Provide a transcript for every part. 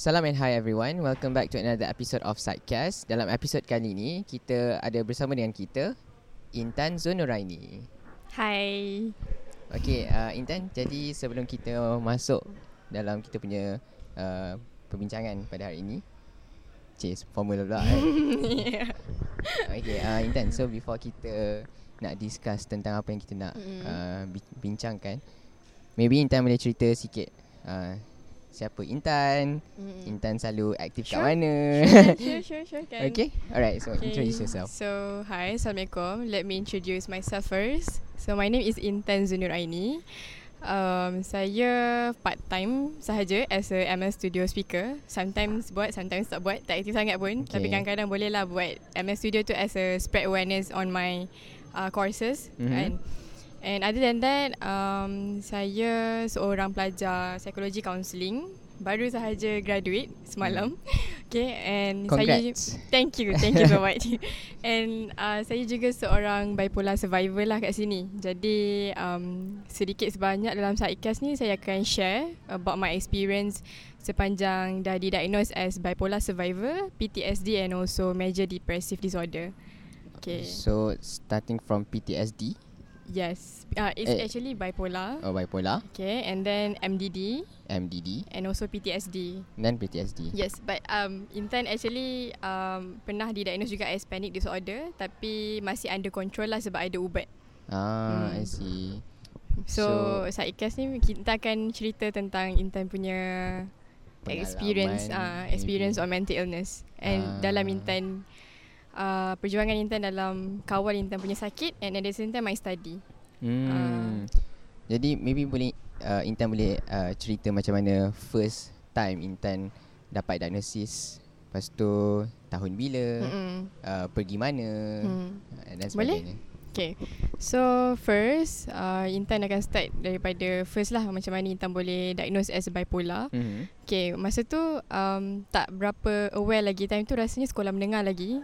Salam and hi everyone. Welcome back to another episode of Sidecast. Dalam episod kali ini, kita ada bersama dengan kita Intan Zonuraini. Hai. Okay, uh, Intan, jadi sebelum kita masuk dalam kita punya uh, perbincangan pada hari ini, Cik, formula pula eh. yeah. Okay, uh, Intan, so before kita nak discuss tentang apa yang kita nak Mm. uh, bi- bincangkan, maybe Intan boleh cerita sikit uh, siapa Intan, Mm. Intan selalu aktif kat Sure. mana. sure, sure, sure. Can. okay, alright, so Okay. introduce yourself. So, hi, Assalamualaikum. Let me introduce myself first. So, my name is Intan Zunuraini. Um, saya part time sahaja as a ML Studio speaker. Sometimes buat, sometimes tak buat. Tak aktif sangat pun. Okay. Tapi kadang-kadang boleh lah buat ML Studio tu as a spread awareness on my uh, courses. Mhm. And and other than that, um, saya seorang pelajar psikologi counselling. Baru sahaja graduate semalam. Okay, and saya Congrats. Thank you, thank you so much. And uh, saya juga seorang bipolar survivor lah kat sini. Jadi um, sedikit sebanyak dalam Sidecast ni saya akan share about my experience sepanjang dah didiagnose as bipolar survivor, PTSD and also major depressive disorder. Okay. So starting from PTSD Yes. Uh, it's Eh. actually bipolar. or bipolar, Okay, and then MDD MDD, and also PTSD. dan PTSD. Yes, but um, Intan actually um, pernah didiagnose juga as panic disorder tapi masih under control lah sebab ada ubat. Ah, I Hmm. see. So, So- Saikas ni kita akan cerita tentang Intan punya experience uh, experience maybe. on mental illness and Ah. dalam Intan uh, perjuangan Intan dalam kawal Intan punya sakit and at the same time my study. Hmm. Ah. Jadi maybe boleh uh, Intan boleh uh, cerita macam mana first time Intan dapat diagnosis, lepas tu tahun bila, Mm-mm. uh, pergi mana Hmm. uh, dan Boleh? sebagainya. Okay, so first uh, Intan akan start daripada first lah macam mana Intan boleh diagnose as bipolar. Mm-hmm. Okay, masa tu um, tak berapa aware lagi. Time tu rasanya sekolah menengah lagi.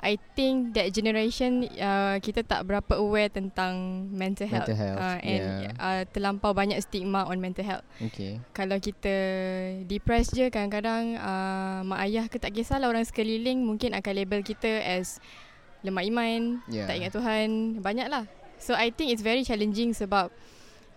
I think that generation uh, kita tak berapa aware tentang mental health, Mental health, uh, and yeah. uh, terlampau banyak stigma on mental health. Okay. Kalau kita depressed je kadang-kadang uh, mak ayah ke tak kisahlah orang sekeliling mungkin akan label kita as lemah iman, Yeah. tak ingat Tuhan, banyaklah. So I think it's very challenging sebab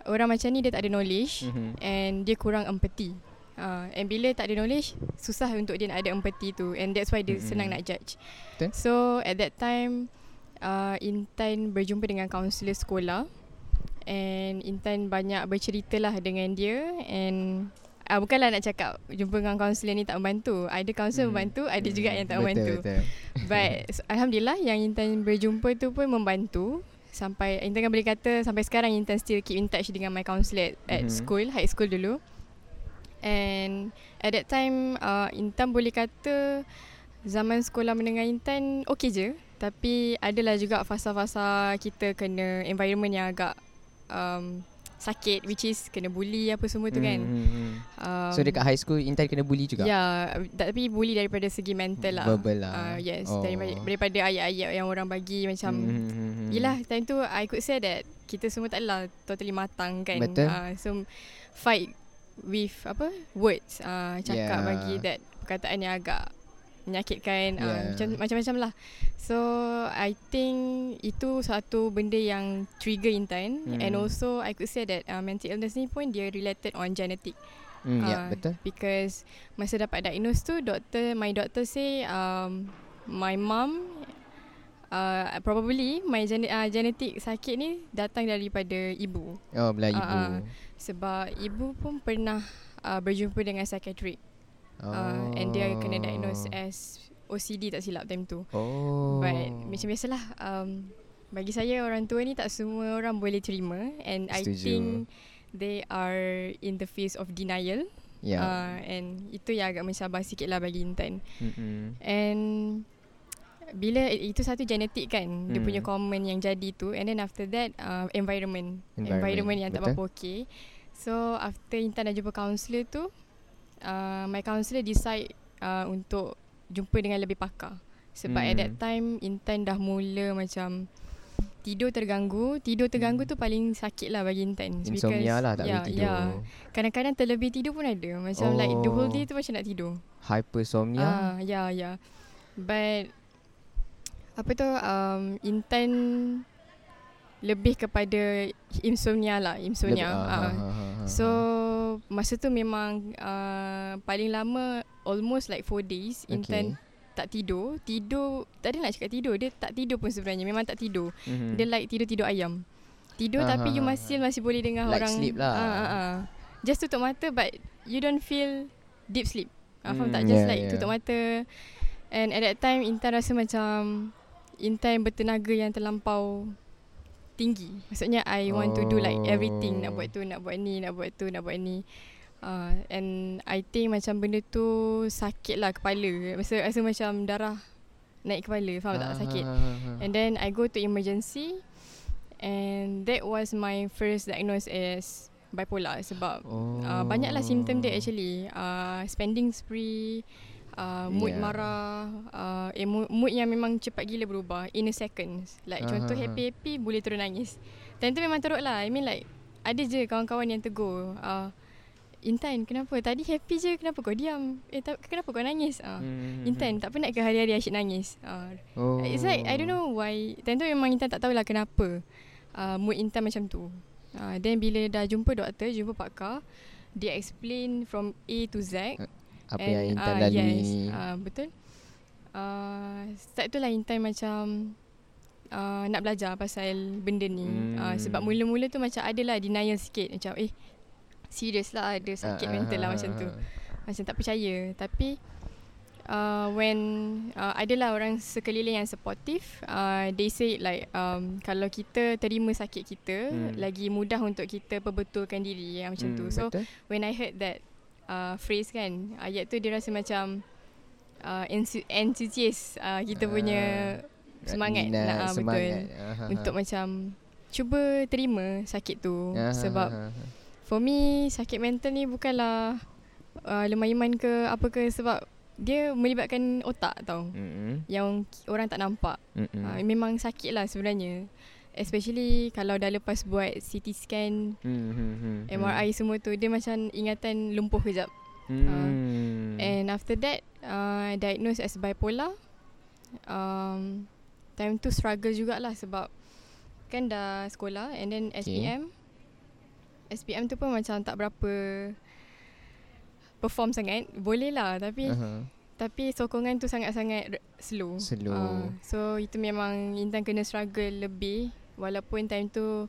orang macam ni dia tak ada knowledge Mm-hmm. and dia kurang empathy. Uh, and bila tak ada knowledge, susah untuk dia nak ada empathy tu and that's why dia Mm-mm. senang nak judge. Betul. So at that time uh, Intan berjumpa dengan kaunselor sekolah and Intan banyak bercerita lah dengan dia and uh, bukanlah nak cakap jumpa dengan kaunselor ni tak membantu. Ada kaunselor Mhm. membantu, ada juga yang tak betul, membantu. Betul. But so, Alhamdulillah yang Intan berjumpa tu pun membantu Sampai Intan kan boleh kata Sampai sekarang Intan still keep in touch dengan my counselor at, at Mhm. school High school dulu And at that time uh, Intan boleh kata Zaman sekolah menengah Intan okay je Tapi adalah juga fasa-fasa kita kena environment yang agak um, sakit Which is kena bully apa semua tu kan Mm-hmm. um, So dekat high school Intan kena bully juga? Ya, tapi bully daripada segi mental lah. Verbal lah. Uh, yes, Oh. daripada, daripada ayat-ayat yang orang bagi macam Mhm. Yelah time tu I could say that Kita semua tak adalah totally matang kan Betul. uh, So fight with apa words uh, Cakap Yeah. bagi that perkataan yang agak menyakitkan uh, Yeah. macam, Macam-macam lah So I think itu satu benda yang trigger Intan Hmm. And also I could say that uh, mental illness ni pun dia related on genetic Mm, ya, Ah, betul. Because masa dapat diagnose tu doktor my doctor say um, my mum uh, probably my gen- uh, genetic sakit ni datang daripada ibu Oh, belah ibu. Ah, ah. Sebab ibu pun pernah uh, berjumpa dengan psychiatric oh. uh, and dia kena diagnose as OCD tak silap time tu. Oh. But macam biasalah um, bagi saya orang tua ni tak semua orang boleh terima and I Setuju. think they are in the phase of denial. Ya. Uh, and itu yang agak mencabar sikit lah bagi Intan. Mm-mm. And bila itu satu genetik kan hmm. dia punya common yang jadi tu and then after that uh, environment. Environment, environment yang tak betul. berapa okey. So after Intan dah jumpa kaunselor tu uh, my counselor decide uh, untuk jumpa dengan lebih pakar. Sebab hmm. at that Hmm. time Intan dah mula macam tidur terganggu. Tidur terganggu tu paling sakit lah bagi Intan. Hmm. Insomnia lah tak ya, boleh tidur. Ya. Kadang-kadang terlebih tidur pun ada. Macam oh. like the whole day tu macam nak tidur. Hypersomnia. Ah, ya, ya. But apa tu um, Intan lebih kepada insomnia lah, insomnia. Lebih- ah, ah, ah, ah. So masa tu memang uh, paling lama almost like 4 days Okay. Intan tak tidur. Tidur tak ada nak cakap tidur, dia tak tidur pun sebenarnya. Memang tak tidur. Mhm. Dia like tidur-tidur ayam. Tidur Ah, tapi ah, you masih masih boleh dengar Like orang sleep lah. Ah, ah, ah. Just tutup mata but you don't feel deep sleep. Ah, faham tak? Hmm, Just yeah, like yeah. tutup mata. And at that time Intan rasa macam Intan bertenaga yang terlampau tinggi. Maksudnya I want to do like everything. Nak Oh. buat tu, nak buat ni, nak buat tu, nak buat ni. Uh, and I think macam benda tu sakit lah kepala. Rasa, rasa macam darah naik kepala. Faham tak? Sakit. Ah, ah, ah. And then I go to emergency and that was my first diagnosis as bipolar sebab Oh. uh, banyaklah simptom dia actually. Uh, spending spree, uh, mood Yeah. marah, uh, eh, mood, mood yang memang cepat gila berubah in a second. Like Ah, contoh happy-happy boleh terus nangis. Dan tu memang teruk lah. I mean like ada je kawan-kawan yang tegur. Uh, Intan kenapa? Tadi happy je kenapa kau diam? Eh ta- kenapa kau nangis? Uh, Mhm. Intan tak pernah ke hari-hari asyik nangis. Uh, Oh. It's like I don't know why. Time tu memang Intan tak tahulah kenapa uh, mood Intan macam tu. Uh, then bila dah jumpa doktor, jumpa pakar, dia explain from A to Z. Apa yang Intan ah, lalui. Yes, uh, betul. Uh, start tu lah Intan macam uh, nak belajar pasal benda ni. Hmm. Uh, sebab mula-mula tu macam adalah denial sikit. Macam eh serius lah ada sakit Ah, mental ah, lah ah, macam tu macam tak percaya tapi uh, when uh, adalah orang sekeliling yang supportive uh, they say like um, kalau kita terima sakit kita Hmm. lagi mudah untuk kita perbetulkan diri yang macam tu Hmm, so betul. when I heard that uh, phrase kan ayat tu dia rasa macam uh, enthusiast uh, kita punya semangat minat, nak, ah, betul. semangat. Ah, ah, untuk macam cuba terima sakit tu ah, sebab ah, ah. For me sakit mental ni bukanlah uh, lemah iman ke apa ke sebab dia melibatkan otak tau Mm-mm. yang orang tak nampak. Mm-mm. Uh, memang sakit lah sebenarnya. Especially kalau dah lepas buat CT scan, Hmm, hmm, hmm, MRI semua tu dia macam ingatan lumpuh kejap. Hmm. Ah, And after that uh, diagnosed as bipolar. Um, time tu struggle jugalah sebab kan dah sekolah and then Okay. SPM. SPM tu pun macam tak berapa perform sangat. Boleh lah tapi Aha. tapi sokongan tu sangat-sangat slow. Slow. Ah, so itu memang Intan kena struggle lebih walaupun time tu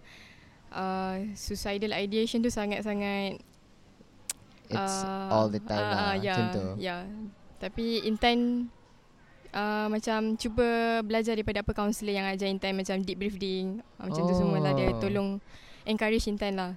uh, suicidal ideation tu sangat-sangat It's Ah, all the time ah, lah ah, ya, macam tu. Ya. Tapi Intan uh, macam cuba belajar daripada apa kaunselor yang ajar Intan macam deep breathing uh, macam tu semua lah dia Oh. tolong encourage Intan lah.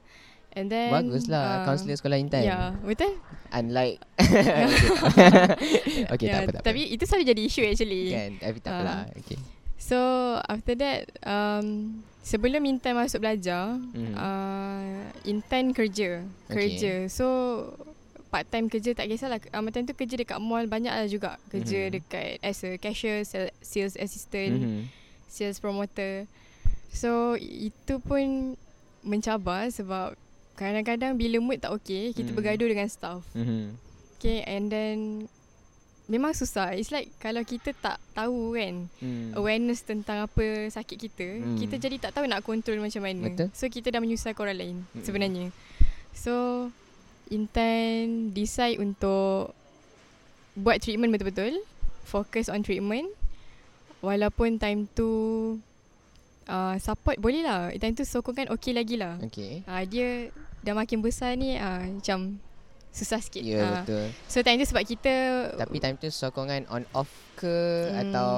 And then Baguslah ah, kaunselor sekolah Intan. Ya, betul? Unlike Okay, tak Ya, apa tak apa. Tapi itu selalu jadi isu actually. kan tapi tak Ah. apalah. Okay. So after that um, sebelum Intan masuk belajar, Mhm. uh, Intan kerja, Okay. kerja. So part time kerja tak kisahlah. Um, time tu kerja dekat mall banyak lah juga. Kerja Mhm. dekat as a cashier, sales assistant, Mhm. sales promoter. So itu pun mencabar sebab kadang-kadang bila mood tak okay, kita Mhm. bergaduh dengan staff. Mhm. Okay and then memang susah. It's like kalau kita tak tahu kan Hmm. awareness tentang apa sakit kita, Hmm. kita jadi tak tahu nak kontrol macam mana. Betul. So kita dah menyusahkan orang lain Mm-mm. sebenarnya. So Intan decide untuk buat treatment betul-betul, fokus on treatment. Walaupun time tu uh, support boleh lah. Time tu sokongan okey lagi lah. Okay. Uh, dia dah makin besar ni uh, macam susah sikit. Ya yeah, Ah, betul. So time tu sebab kita Tapi time tu sokongan on off ke Hmm. atau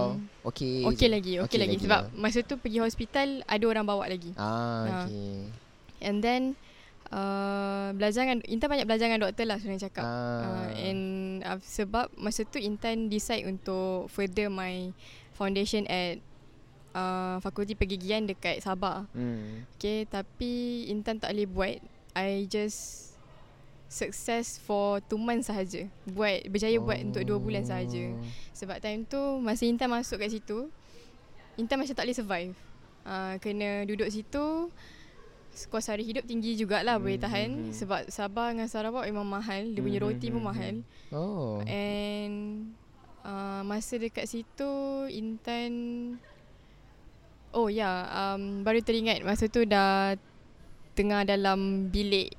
okay okey je? lagi, okey Okey lagi. lagi Sebab lah. masa tu pergi hospital ada orang bawa lagi. Ah, Ah. okay. And then uh, belajar dengan Intan banyak belajar dengan doktor lah sebenarnya cakap. Ah. Uh, and uh, sebab masa tu Intan decide untuk further my foundation at uh, Fakulti Pergigian dekat Sabah. Hmm. Okay, tapi Intan tak boleh buat. I just success for 2 months sahaja. Buat berjaya oh. buat untuk 2 bulan sahaja. Sebab time tu masa Intan masuk kat situ, Intan macam tak boleh survive. uh, kena duduk situ kos hari hidup tinggi jugalah hmm, boleh tahan hmm, hmm. sebab Sabah dengan Sarawak memang mahal dia punya Hmm, roti hmm, pun mahal Oh. and uh, masa dekat situ Intan oh ya yeah, um, baru teringat masa tu dah tengah dalam bilik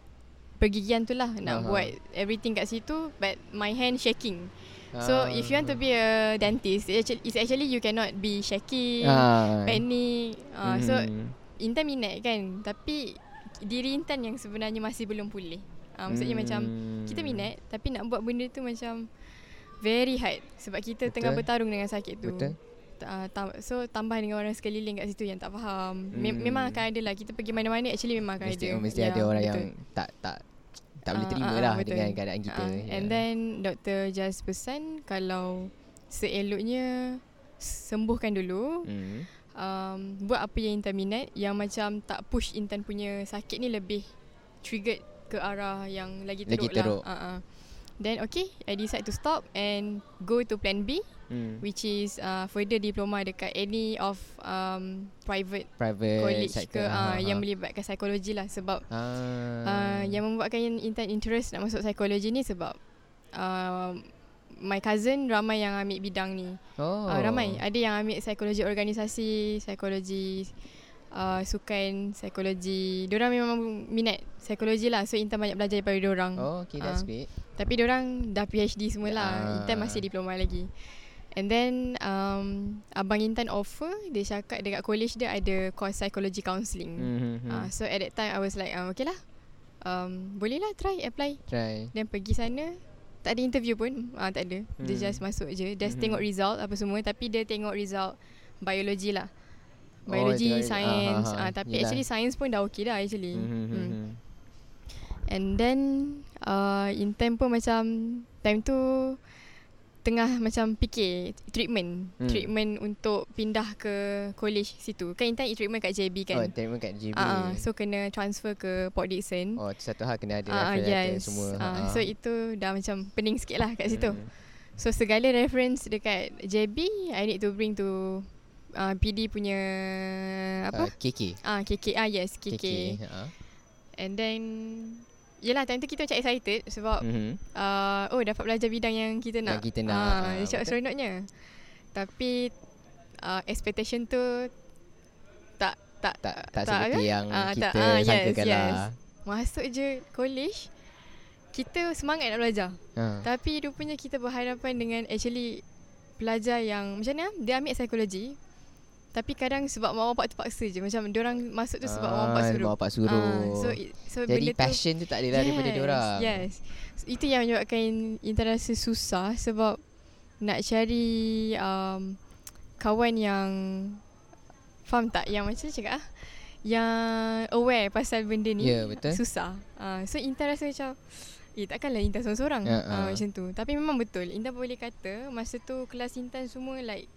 pergigian tu lah nak Aha. buat everything kat situ but my hand shaking So Ah. if you want to be a dentist, it's actually, it's actually you cannot be shaky, Ah. panic. Uh, So Mhm. Intan minat kan, tapi diri Intan yang sebenarnya masih belum pulih. Uh, maksudnya Hmm. macam kita minat tapi nak buat benda tu macam very hard sebab kita Betul. tengah bertarung dengan sakit tu. Betul. Uh, tam- so tambah dengan orang sekeliling kat situ yang tak faham. Mem- Hmm. memang akan ada lah. Kita pergi mana-mana actually memang akan mesti ada. mesti Ya, ada orang betul. yang tak tak tak boleh Ah, terima ah, ah, lah betul. dengan keadaan kita. Ya. And then doktor just pesan kalau seeloknya sembuhkan dulu. Hmm. Um, buat apa yang Intan minat yang macam tak push Intan punya sakit ni lebih triggered ke arah yang lagi teruk, Lagi teruk. lah. Uh-uh. Then okay, I decide to stop and go to plan B Hmm. which is uh, further diploma dekat any of um, private Private college sector. ke uh, Ha, yang ha. melibatkan psikologi lah sebab Ah. uh, yang membuatkan Intan interest nak masuk psikologi ni sebab uh, my cousin ramai yang ambil bidang ni. oh. Uh, ramai. Ada yang ambil psikologi organisasi, psikologi uh, sukan, psikologi. Diorang memang minat psikologi lah. So Intan banyak belajar daripada diorang. Oh, okay, that's Ah. great. Tapi diorang dah PhD semualah. Ah. Intan masih diploma lagi. And then um, abang Intan offer dia cakap dekat college dia ada course psychology counselling. Hmm. hmm, hmm. Uh, so at that time I was like um, okay lah. Um, boleh lah try apply. Try. Dan pergi sana tak ada interview pun. Ah tak ada. Dia Hmm. just masuk je. Just Mhm. tengok result apa semua tapi dia tengok result biologi lah. Oh, Biologi, tengok- science. Ah tapi Yelah. actually science pun dah okay dah actually. Hmm, hmm, hmm, hmm. And then uh, in time pun macam time tu tengah macam fikir treatment, Hmm. treatment untuk pindah ke college situ. Kan Intan treatment kat JB Oh, kan. terima kat GB. Ah, ah, so kena transfer ke Port Dickson. oh, satu hal kena ada letter yes. semua. Ah, Ha. so itu dah macam pening sikit lah kat situ. Hmm. So segala reference dekat JB I need to bring to uh, PD punya apa? Uh, KK. Ah KK ah yes KK. Ha. And then Yelah time tu kita macam excited Sebab Mhm. uh, Oh dapat belajar bidang yang kita nak Yang kita nak, ah, Macam betul. seronoknya Tapi uh, Expectation tu Tak Tak Tak tak, tak seperti ke? yang Ah, kita tak. Yes, sangkakan yes. lah. Masuk je college Kita semangat nak belajar Ha. Tapi rupanya kita berhadapan dengan Actually Pelajar yang Macam mana Dia ambil psikologi Tapi kadang sebab mak bapak terpaksa je Macam orang masuk tu sebab mak bapak Ah, suruh Mak bapak suruh. Ah, So, it- so Jadi benda tu passion tu tak ada lah daripada diorang. Yes. So, itu yang menyebabkan Intan rasa susah sebab nak cari um, kawan yang faham tak yang macam mana cakap ah yang aware pasal benda ni Ya, betul. susah. Uh, so Intan rasa macam Eh takkanlah Intan seorang-seorang Ya, uh, ah. Macam tu Tapi memang betul Intan boleh kata Masa tu kelas Intan semua like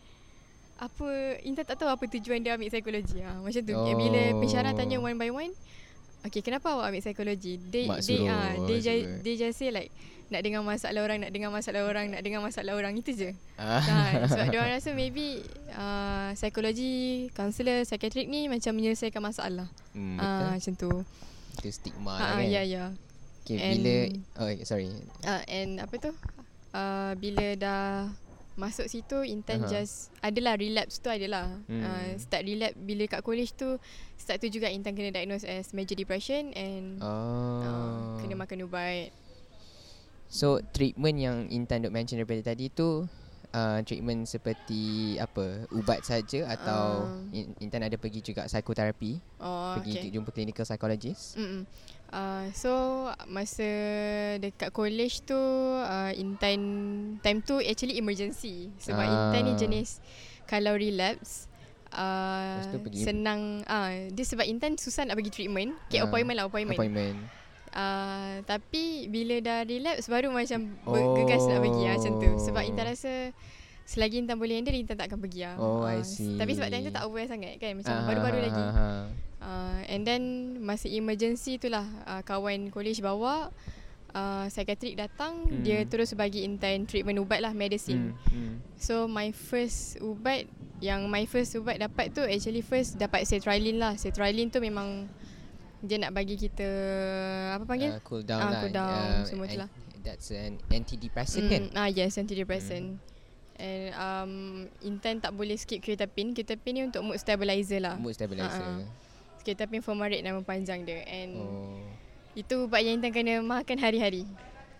apa Intan tak tahu apa tujuan dia ambil psikologi ah macam tu oh. bila pensyarah tanya one by one Okay kenapa awak ambil psikologi They Mak they ah they just, suruh. they just say like nak dengar masalah orang nak dengar masalah orang nak dengar masalah orang itu je Ah. ha, sebab dia orang rasa maybe uh, psikologi counselor psychiatric ni macam menyelesaikan masalah Hmm, betul. macam tu Itu stigma ah, kan. ya ya Okay, And- bila oh sorry. uh, and apa tu uh, bila dah masuk situ intern uh-huh. just adalah relapse tu adalah Hmm. uh, start relapse bila kat college tu start tu juga intern kena diagnose as major depression and Oh. uh, kena makan ubat So treatment yang Intan duk mention daripada tadi tu uh, treatment seperti apa ubat saja atau Um. in, Intan ada pergi juga psikoterapi oh pergi okay jumpa clinical psychologist Mm-mm. Uh, so masa dekat college tu uh, Intan time tu actually emergency sebab Ah. ah. Intan ni jenis kalau relapse uh, senang ah uh, dia sebab Intan susah nak pergi treatment Ah. get appointment lah appointment, appointment Uh, tapi bila dah relapse baru macam bergegas nak pergi lah, macam tu sebab Oh. Intan rasa selagi Intan boleh handle Intan tak akan pergi lah. Oh, I Ah, see. Tapi sebab time tu tak aware sangat kan macam Ah, baru-baru lagi. Uh, and then masa emergency tu lah uh, kawan college bawa uh, psychiatric datang Hmm. dia terus bagi Intan treatment ubat lah medicine. Hmm, hmm. So my first ubat yang my first ubat dapat tu actually first dapat sertraline lah. Sertraline tu memang dia nak bagi kita apa panggil? Uh, cool down Ah, lah. cool down, Uh, semua tu an- lah. That's an antidepressant kan? Ah yes, antidepressant. And um, Intan tak boleh skip Ketapin. Ketapin ni untuk mood stabilizer lah. Mood stabilizer. Ah, ah. Ketapin fumarate nama panjang dia. And Oh. itu ubat yang Intan kena makan hari-hari.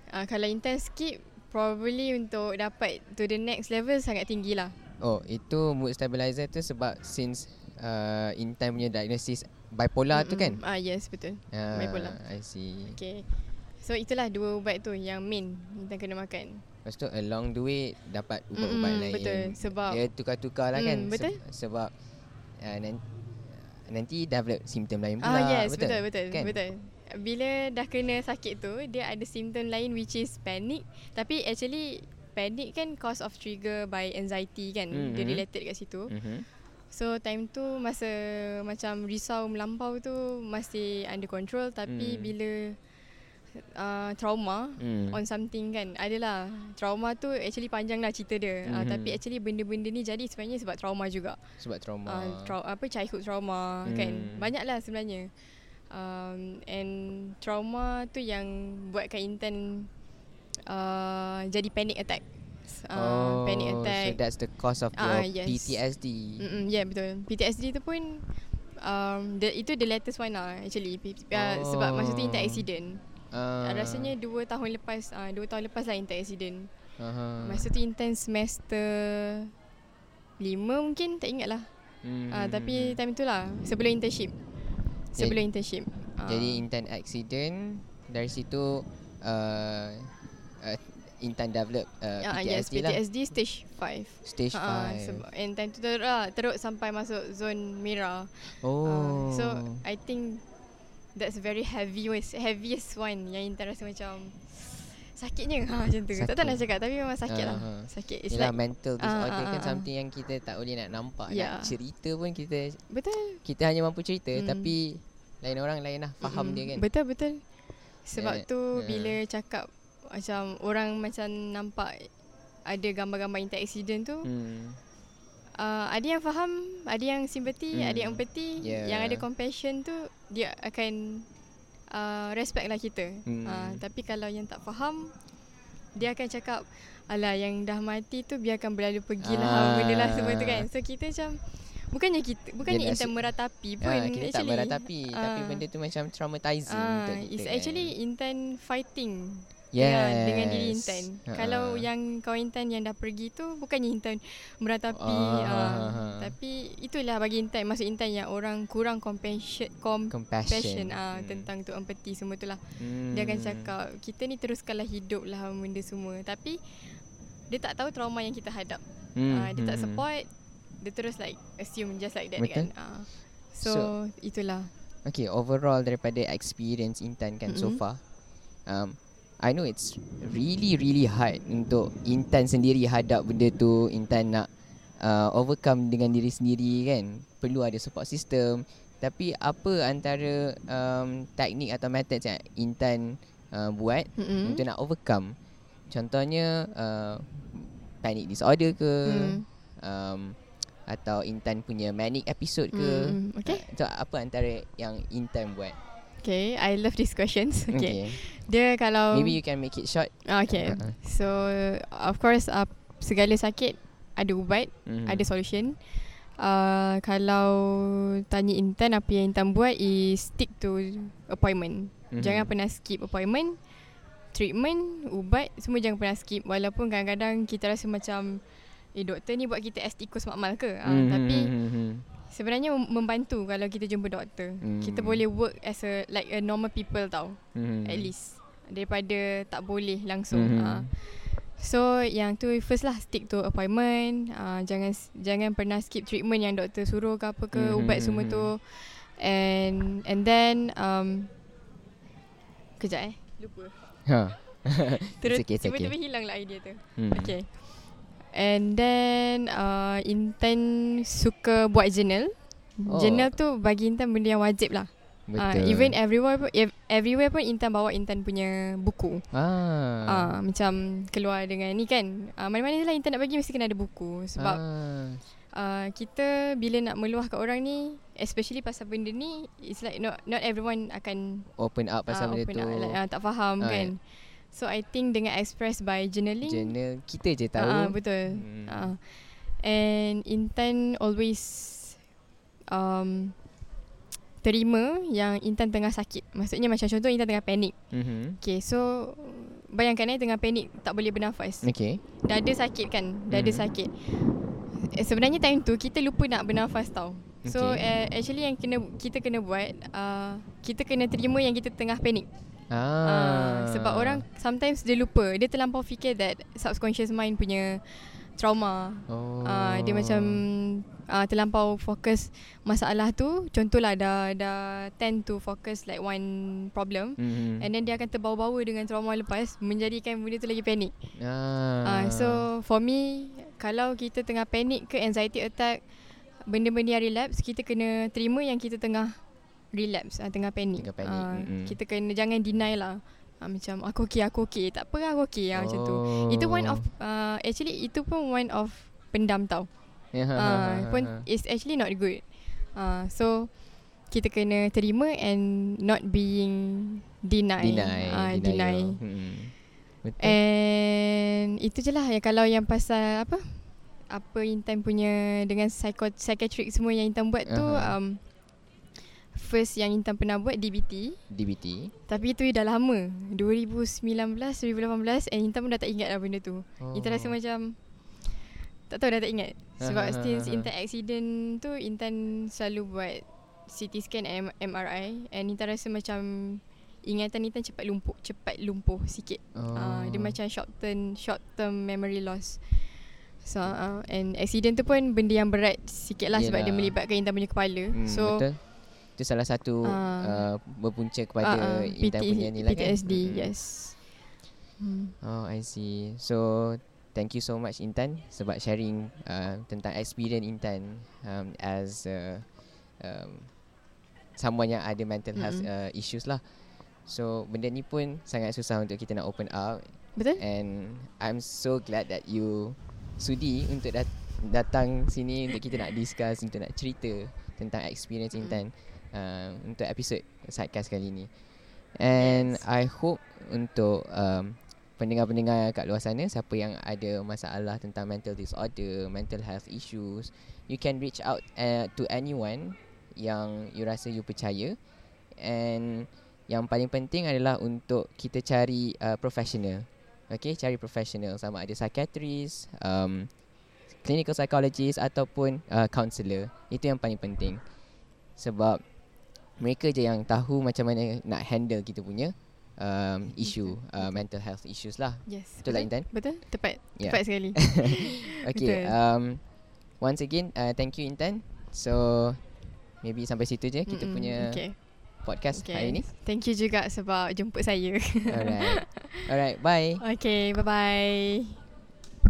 Uh, kalau Intan skip, probably untuk dapat to the next level sangat tinggi lah. Oh, itu mood stabilizer tu sebab since uh, Intan punya diagnosis bipolar tu kan? Ah yes, betul. Ah, bipolar. I see. Okay. So itulah dua ubat tu yang main Intan kena makan. Lepas tu along the way dapat ubat-ubat Mm-mm, lain. betul. Sebab- dia tukar-tukar lah kan. Mm, betul. Se- sebab uh, nanti, nanti develop simptom lain pula. Ah yes, betul betul Kan? betul. Bila dah kena sakit tu, dia ada simptom lain which is panic. Tapi actually panic kan cause of trigger by anxiety kan. Mm-hmm. Dia related kat situ. Mm-hmm. So time tu masa macam risau melampau tu masih under control tapi Hmm. bila uh, trauma Mm. on something kan adalah trauma tu actually panjang lah cerita dia mm-hmm. uh, tapi actually benda-benda ni jadi sebenarnya sebab trauma juga Sebab trauma. uh, tra- apa childhood trauma hmm. kan Hmm. banyak lah sebenarnya um, and trauma tu yang buatkan Intan uh, jadi panic attack uh, oh, panic So attack that's the cause of Ah, your yes. PTSD. Mm-mm, yeah betul PTSD tu pun um, the, itu the latest one lah actually P- uh, sebab masa tu Intan Oh. accident Uh, uh. rasanya dua tahun lepas uh, dua tahun lepas lah Intan accident uh-huh. Masa tu intern semester lima mungkin tak ingat lah. mm. Uh, tapi time tu lah sebelum internship. Sebelum internship. Uh, Jadi Intan accident dari situ uh, Intan develop uh, uh, yes, PTSD, lah. PTSD stage 5. Stage 5. Uh, sebab and time tu teruk lah, teruk sampai masuk zone merah. oh. Uh, so I think that's very heavy heaviest one yang Intan rasa macam sakitnya ha macam tu. Tak tahu Sakit. nak cakap tapi memang sakit lah. Uh-huh. Sakit. It's Yelah like mental Ah, disorder ah, kan ah, ah. something yang kita tak boleh nak nampak Yeah. Nak cerita pun kita betul. Kita hanya mampu cerita Hmm. Tapi Lain orang lain lah Faham Mm-mm. dia kan Betul betul. Sebab Eh, tu eh. bila cakap macam orang macam nampak ada gambar-gambar inter accident tu, hmm. uh, ada yang faham, ada yang simpati, Hmm. ada yang empathy, Yeah. yang ada compassion tu dia akan uh, respect lah kita. Hmm. Uh, tapi kalau yang tak faham dia akan cakap Alah yang dah mati tu biarkan berlalu pergilah Ah. ah. benda lah semua tu kan. So kita macam bukannya kita bukannya intan meratapi pun Ah, kita tak actually. meratapi Tapi Ah. benda tu macam traumatizing Ah, untuk kita it's kan. actually Intan fighting yes. dengan, dengan diri Intan. Ha-ha. Kalau yang kawan Intan yang dah pergi tu bukannya Intan meratapi Ah, ha, ha. tapi itulah bagi Intan maksud Intan yang orang kurang compassion com Compassion passion ah Hmm. tentang tu empathy semua tu lah. hmm. Dia akan cakap kita ni teruskanlah hidup lah benda semua tapi dia tak tahu trauma yang kita hadap. hmm. Ah, dia tak hmm. support dia terus like assume just like that Betul. kan. Ah. So, So- itulah. Okay, overall daripada experience Intan kan so Mm-mm. far, um, I know it's really really hard untuk Intan sendiri hadap benda tu. Intan nak uh, overcome dengan diri sendiri kan. Perlu ada support system. Tapi apa antara um, teknik atau methods yang Intan uh, buat Mm-mm. untuk nak overcome? Contohnya uh, panic disorder ke, Mm. um, atau Intan punya manic episode ke. Mm, okay. Uh, so apa antara yang Intan buat? Okay, I love these questions. Okay. okay. Dia kalau Maybe you can make it short. Ah, Okay. Uh-uh. So of course uh, segala sakit ada ubat, Mhm. ada solution. Uh, kalau tanya Intan apa yang Intan buat is stick to appointment. Mhm. Jangan pernah skip appointment. Treatment, ubat semua jangan pernah skip walaupun kadang-kadang kita rasa macam eh doktor ni buat kita as tikus makmal ke? Uh, Mhm, tapi mhm. sebenarnya mem- membantu kalau kita jumpa doktor. Kita Hmm. boleh work as a like a normal people tau Mhm. at least daripada tak boleh langsung. Mhm. Mm-hmm. Uh, so yang tu first lah stick to appointment. Uh, jangan jangan pernah skip treatment yang doktor suruh ke apa ke Mhm, mm-hmm. ubat semua tu. And and then um kejap eh lupa. Ha. Terus okay, it's okay. tiba-tiba hilang lah idea tu. Hmm. Okay. And then uh, Intan suka buat journal. Oh. Journal tu bagi Intan benda yang wajib lah. Uh, Betul. even everywhere pun ev- everywhere pun Intan bawa Intan punya buku. ah. Ah uh, macam keluar dengan ni kan. Uh, mana-mana lah Intan nak pergi mesti kena ada buku sebab ah. uh, kita bila nak meluah kat orang ni especially pasal benda ni it's like not not everyone akan Open up pasal uh, benda open tu. up, like, uh, tak faham Ah, kan. So I think dengan express by journaling Journal kita je tahu. Ah, betul. Hmm. Uh, and Intan always um, terima yang Intan tengah sakit. Maksudnya macam contoh Intan tengah panik. Mhm. Okay, so bayangkan eh tengah panik tak boleh bernafas. Okay. Dada sakit kan? Dada Hmm. sakit. Eh, Sebenarnya time tu kita lupa nak bernafas tau. So Okay. uh, actually yang kena kita kena buat uh, kita kena terima yang kita tengah panik. Ah. Uh, sebab orang sometimes dia lupa. Dia terlampau fikir that subconscious mind punya trauma. Oh. Uh, dia macam uh, terlampau fokus masalah tu. Contohlah dah dah tend to focus like one problem. Mhm. And then dia akan terbawa-bawa dengan trauma lepas menjadikan benda tu lagi panik. Ah. Uh, so for me kalau kita tengah panik ke anxiety attack benda-benda yang relapse kita kena terima yang kita tengah relapse uh, tengah panik. Tengah panik, Uh, mm-mm. kita kena jangan deny lah. Uh, macam aku okey aku okey tak apa aku okey uh, macam tu. Oh. Itu one of uh, actually itu pun one of pendam tau. Uh, pun it's actually not good. Uh, so kita kena terima and not being deny. deny, Uh, deny. Hmm. Betul. And itu je lah yang kalau yang pasal apa apa Intan punya dengan psycho, psychiatric semua yang Intan buat tu Aha. um, first yang Intan pernah buat DBT DBT. tapi itu dah lama 2019 2018 and Intan pun dah tak ingat lah benda tu. Oh. Intan rasa macam tak tahu dah tak ingat sebab since. Intan accident tu Intan selalu buat CT scan and MRI and Intan rasa macam ingatan Intan cepat lumpuh cepat lumpuh sikit. Oh. Uh, dia macam short term short term memory loss. So uh, and accident tu pun benda yang berat sikit lah sebab dia Yelah. melibatkan Intan punya kepala. Hmm, so betul. Itu salah satu Ah. uh, berpunca kepada uh, uh, Intan punya ni lah kan. PTSD Mm-mm. yes. Hmm. Oh, I see. So, thank you so much Intan sebab sharing uh, tentang experience Intan um, as uh, um, someone yang ada mental health Mm-mm. uh, issues lah. So, benda ni pun sangat susah untuk kita nak open up Betul? and I'm so glad that you sudi untuk dat- datang sini untuk kita nak discuss, untuk nak cerita tentang experience Mm. Uh, untuk episod Sidecast kali ni. And Yes. I hope untuk um, pendengar-pendengar kat luar sana siapa yang ada masalah tentang mental disorder, mental health issues, you can reach out uh, to anyone yang you rasa you percaya and yang paling penting adalah untuk kita cari uh, professional. Okay, cari professional sama ada psychiatrist, um, clinical psychologist ataupun uh, counselor. Itu yang paling penting. Sebab mereka je yang tahu macam mana nak handle kita punya um, issue, uh, mental health issues lah. Yes. Betul tak Intan? Betul? Tepat. Yeah. Tepat sekali. Okay, Betul. um, once again, uh, thank you Intan. So, maybe sampai situ je kita Mm-mm, punya okay. podcast okay. hari ni. Thank you juga sebab jemput saya. Alright. Alright, bye. okay, bye-bye.